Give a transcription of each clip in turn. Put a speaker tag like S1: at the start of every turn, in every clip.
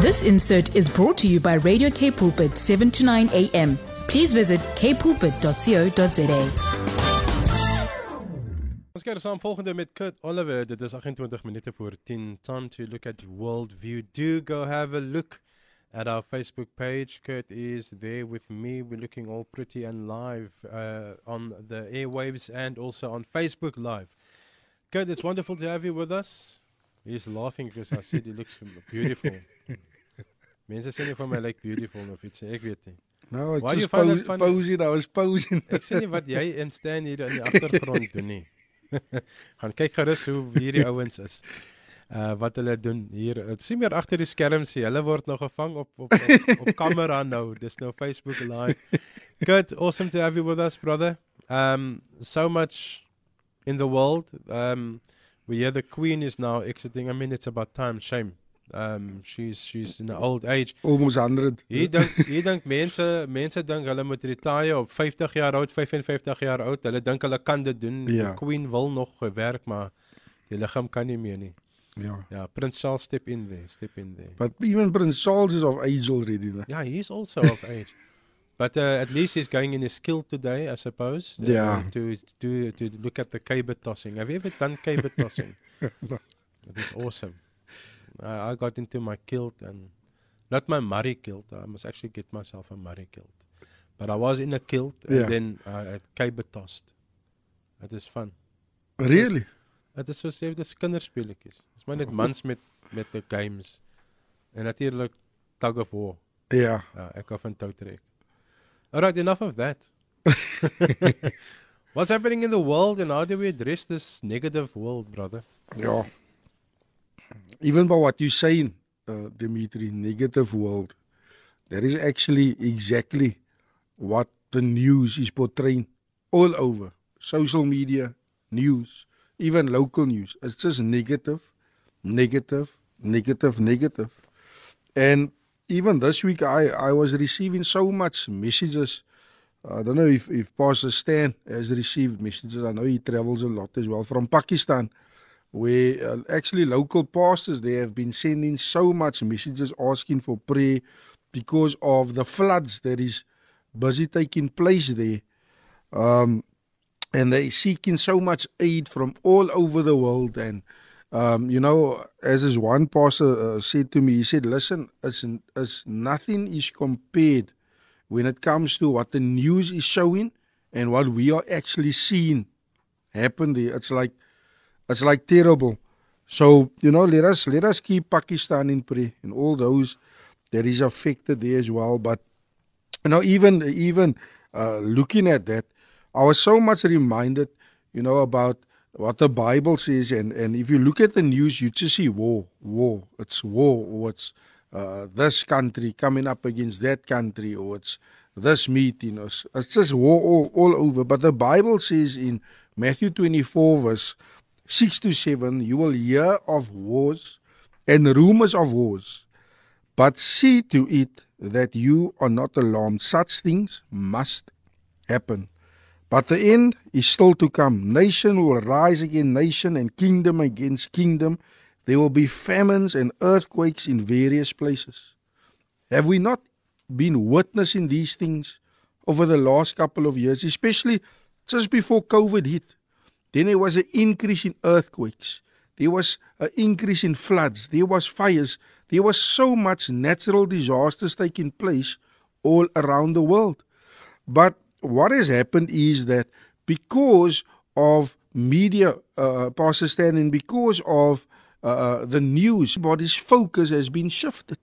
S1: This insert is brought to you by Radio K Pulpit 7 to 9 a.m. Please visit kpulpit.co.za.
S2: Ons kyk saam volgende met Kurt Oliver. Dit is 28 minute voor 10. Time to look at worldview. Do go have a look at our Facebook page. Kurt is there with me. We're looking all pretty and live uh, on the airwaves and also on Facebook Live. Kurt, it's wonderful to have you with us. He's laughing because I said he looks beautiful. Mense sê nie vir my like beautiful of iets nie. Ek weet nie.
S3: No, it's just pose, posing. I was posing.
S2: Ek sien nie wat jy in staan hier in die agtergrond doen nie. Gaan kyk gerus hoe hierdie ouens is. Uh wat hulle doen hier. Dit sien meer agter die skerms sien. Hulle word nou gevang op op op, op kamera nou. Dis nou Facebook live. Good, awesome to have you with us brother. Um so much in the world. Um we hear the queen is now exiting. I mean it's about time. Shame. Um she's she's in an old age.
S3: Almost 100.
S2: Hier dink hier dink mense mense dink hulle moet retire op 50 jaar oud, 55 jaar oud. Hulle dink hulle kan dit doen.
S3: Ja.
S2: Die queen wil nog werk, maar die liggaam kan nie meer nie.
S3: Yeah.
S2: Ja, Prince Charles step in there, step in there.
S3: But even Prince Charles is of age already. né?
S2: Yeah, he's also of age. But uh, at least he's going in his skill today, I suppose. uh,
S3: Yeah.
S2: To to to look at the caber tossing. Have you ever done caber tossing?
S3: No.
S2: It was awesome. I, I got into my kilt and not my Murray kilt. I must actually get myself a Murray kilt. But I was in a kilt and
S3: Yeah.
S2: then uh, I caber tossed. It is fun.
S3: Really?
S2: Dit is soos jy dis kinderspeletjies. Dis maar net mans met met die games. En natuurlik tug of war.
S3: Yeah.
S2: Ja, ek hou van toutrek. Alright, enough of that. What's happening in the world and how do we address this negative world, brother?
S3: Yeah. Even by what you're saying, uh, Dimitri, negative world, that is actually exactly what the news is portraying all over social media, news, even local news. It's just negative, negative, negative, negative. And even this week, I, I was receiving so much messages. I don't know if, if Pastor Stan has received messages. I know he travels a lot as well from Pakistan where uh, actually local pastors they have been sending so much messages asking for prayer because of the floods that is busy taking place there. Um, and they seeking so much aid from all over the world. And um, you know as this one pastor uh, said to me he said listen it's, it's nothing is compared when it comes to what the news is showing and what we are actually seeing happen there. It's like it's like terrible. So you know, let us let us keep Pakistan in prayer and all those that is affected there as well. But you know, even even uh, looking at that, I was so much reminded, you know, about what the Bible says, and and if you look at the news, you just see war, war. It's war, or it's uh, this country coming up against that country, or it's this meeting, or it's, it's just war all, all over. But the Bible says in Matthew 24, verse 6 to 7, you will hear of wars and rumors of wars. But see to it that you are not alarmed. Such things must happen. But the end is still to come. Nation will rise against nation and kingdom against kingdom. There will be famines and earthquakes in various places. Have we not been witnessing these things over the last couple of years, especially just before COVID hit? Then there was an increase in earthquakes. There was an increase in floods. There was fires. There was so much natural disasters taking place all around the world. But what has happened is that because of media, uh, Pastor Stan, and because of uh, the news, body's focus has been shifted.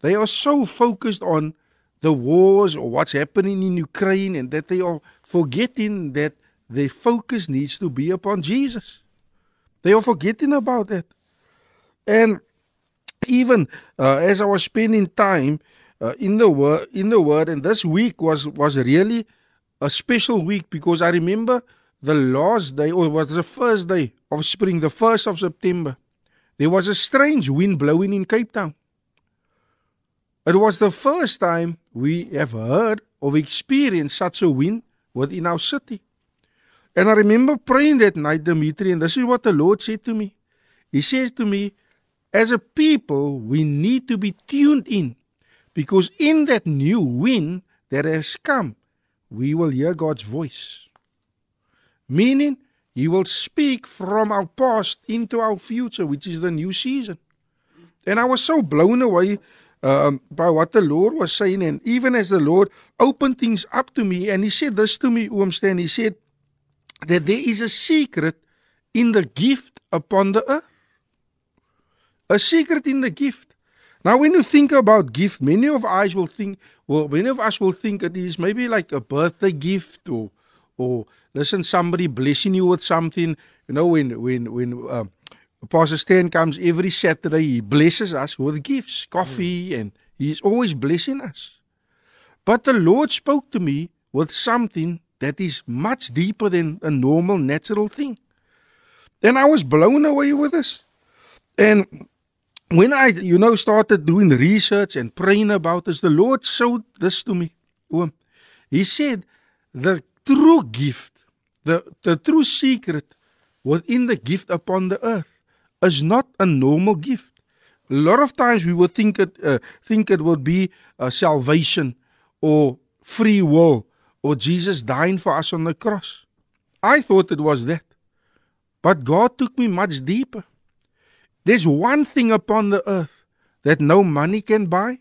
S3: They are so focused on the wars or what's happening in Ukraine and that they are forgetting that their focus needs to be upon Jesus. They are forgetting about that. And even uh, as I was spending time uh, in the word, in the word, and this week was was really a special week because I remember the last day, or it was the first day of spring, the first of September. There was a strange wind blowing in Cape Town. It was the first time we have heard or experienced such a wind within our city. And I remember praying that night, Dimitri, and this is what the Lord said to me. He says to me, as a people, we need to be tuned in because in that new wind that has come, we will hear God's voice. Meaning, He will speak from our past into our future, which is the new season. And I was so blown away um, by what the Lord was saying. And even as the Lord opened things up to me, and He said this to me, Oomstan, He said that there is a secret in the gift upon the earth. A secret in the gift. Now, when you think about gift, many of us will think, well, many of us will think it is maybe like a birthday gift or, or listen, somebody blessing you with something. You know, when when when uh, Pastor Stan comes every Saturday, he blesses us with gifts, coffee, mm. and he's always blessing us. But the Lord spoke to me with something that is much deeper than a normal, natural thing. And I was blown away with this. And when I, you know, started doing research and praying about this, the Lord showed this to me. He said, the true gift, the, the true secret within the gift upon the earth is not a normal gift. A lot of times we would think it, uh, think it would be uh, salvation or free will or Jesus dying for us on the cross. I thought it was that. But God took me much deeper. There's one thing upon the earth that no money can buy.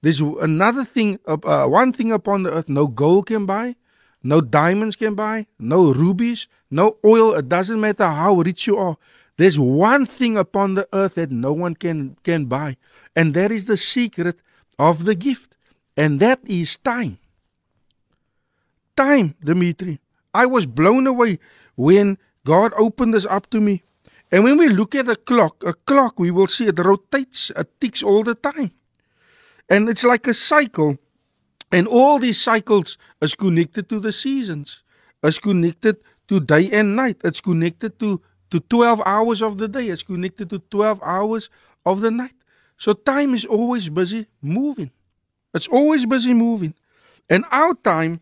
S3: There's another thing, uh, one thing upon the earth no gold can buy, no diamonds can buy, no rubies, no oil. It doesn't matter how rich you are. There's one thing upon the earth that no one can, can buy, and that is the secret of the gift, and that is time. Time, Dimitri. I was blown away when God opened this up to me. And when we look at a clock, a clock, we will see it rotates, it ticks all the time. And it's like a cycle. And all these cycles is connected to the seasons, is connected to day and night. It's connected to, to 12 hours of the day. It's connected to 12 hours of the night. So time is always busy moving. It's always busy moving. And our time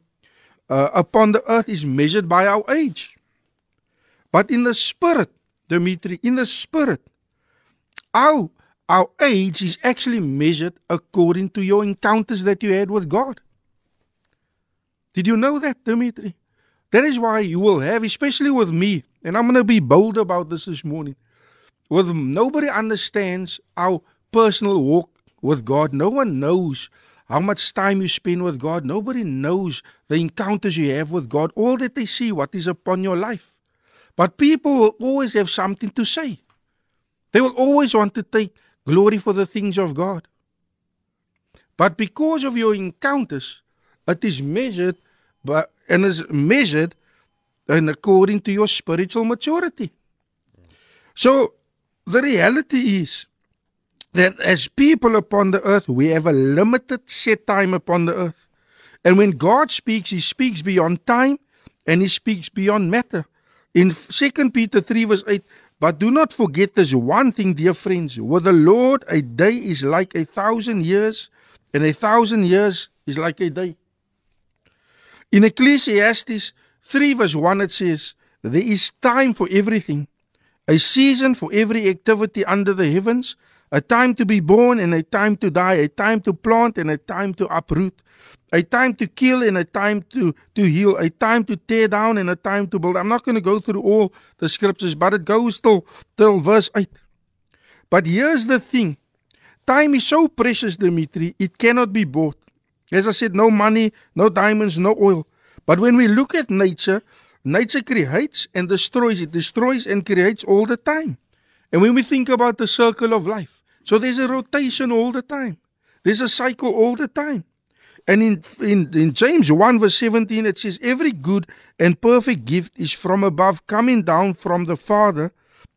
S3: uh, upon the earth is measured by our age. But in the spirit, Dimitri, in the spirit, our, our age is actually measured according to your encounters that you had with God. Did you know that, Dimitri? That is why you will have, especially with me, and I'm going to be bold about this this morning. With nobody understands our personal walk with God. No one knows how much time you spend with God. Nobody knows the encounters you have with God. All that they see, what is upon your life. But people will always have something to say. They will always want to take glory for the things of God. But because of your encounters, it is measured and is measured and according to your spiritual maturity. So the reality is that as people upon the earth, we have a limited set time upon the earth. And when God speaks, He speaks beyond time and He speaks beyond matter. In 2 Peter 3 verse 8, but do not forget this one thing, dear friends. With the Lord, a day is like a thousand years, and a thousand years is like a day. In Ecclesiastes 3 verse 1, it says, There is time for everything, a season for every activity under the heavens, a time to be born and a time to die, a time to plant and a time to uproot, a time to kill and a time to, to heal, a time to tear down and a time to build. I'm not going to go through all the scriptures, but it goes till, till verse 8. But here's the thing time is so precious, Dimitri, it cannot be bought. As I said, no money, no diamonds, no oil. But when we look at nature, nature creates and destroys. It destroys and creates all the time. And when we think about the circle of life, so there's a rotation all the time. There's a cycle all the time. And in, in, in James 1 verse 17, it says, Every good and perfect gift is from above, coming down from the Father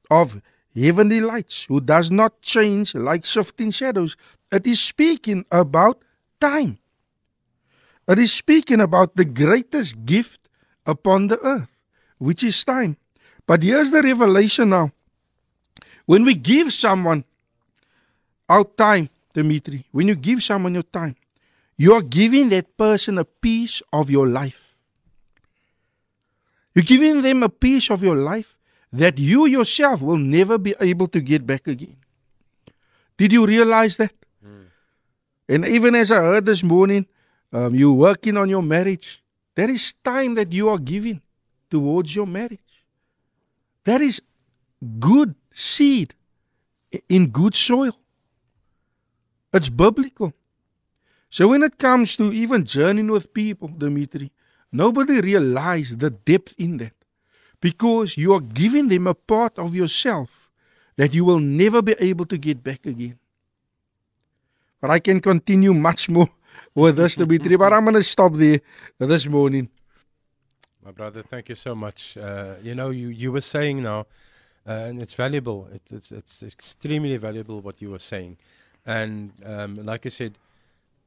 S3: of heavenly lights, who does not change like shifting shadows. It is speaking about time. It is speaking about the greatest gift upon the earth, which is time. But here's the revelation now. When we give someone our time, Dimitri, when you give someone your time, you are giving that person a piece of your life. You're giving them a piece of your life that you yourself will never be able to get back again. Did you realize that? And even as I heard this morning, um, you're working on your marriage. There is time that you are giving towards your marriage. That is good seed in good soil. It's biblical. So when it comes to even journeying with people, Dimitri, nobody realizes the depth in that. Because you are giving them a part of yourself that you will never be able to get back again. But I can continue much more with this, Dimitri, but I'm going to stop there this morning.
S2: My brother, thank you so much. Uh, you know, you, you were saying now, uh, and it's valuable. It, it's it's extremely valuable what you were saying, and um, like I said,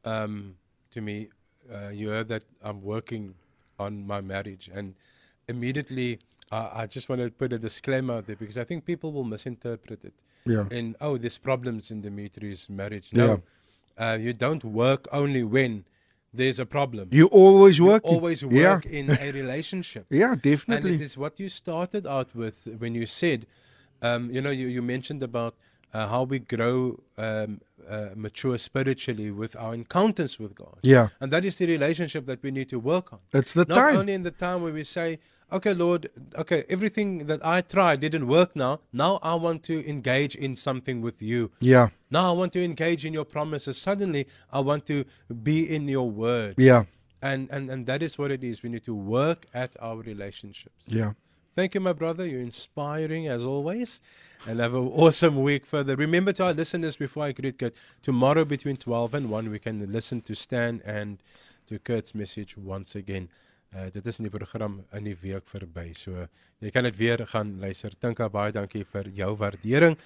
S2: um, to me, uh, you heard that I'm working on my marriage, and immediately uh, I just want to put a disclaimer out there because I think people will misinterpret it.
S3: Yeah.
S2: And oh, there's problems in Dimitri's marriage. No, uh, you don't work only when there's a problem.
S3: You always
S2: You
S3: work.
S2: always
S3: Yeah.
S2: work in a relationship.
S3: Yeah, definitely.
S2: And it is what you started out with when you said, um, you know, you, you mentioned about uh, how we grow, um, uh, mature spiritually with our encounters with God.
S3: Yeah.
S2: And that is the relationship that we need to work on.
S3: It's the
S2: Not
S3: time.
S2: only in the time where we say, okay, Lord, okay, everything that I tried didn't work now. Now I want to engage in something with you.
S3: Yeah.
S2: Now I want to engage in your promises. Suddenly I want to be in your word.
S3: Yeah.
S2: And, and, and that is what it is. We need to work at our relationships.
S3: Yeah.
S2: Thank you, my brother. You're inspiring as always. And have an awesome week further. Remember to our listeners before I greet Kurt, tomorrow between 12 and 1, we can listen to Stan and to Kurt's message once again. Uh, dit is in die program in die week verby. So jy kan dit weer gaan luister. Tinka baie dankie vir jou waardering.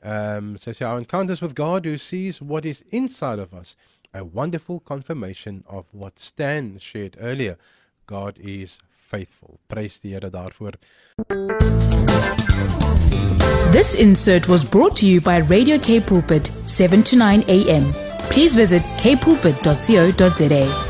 S2: Um sy sê our encounters with God who sees what is inside of us. A wonderful confirmation of what Stan shared earlier. God is faithful. Prys die Here daarvoor.
S1: This insert was brought to you by Radio K Pulpit, 7 to 9 a.m. Please visit kpulpit.co.za.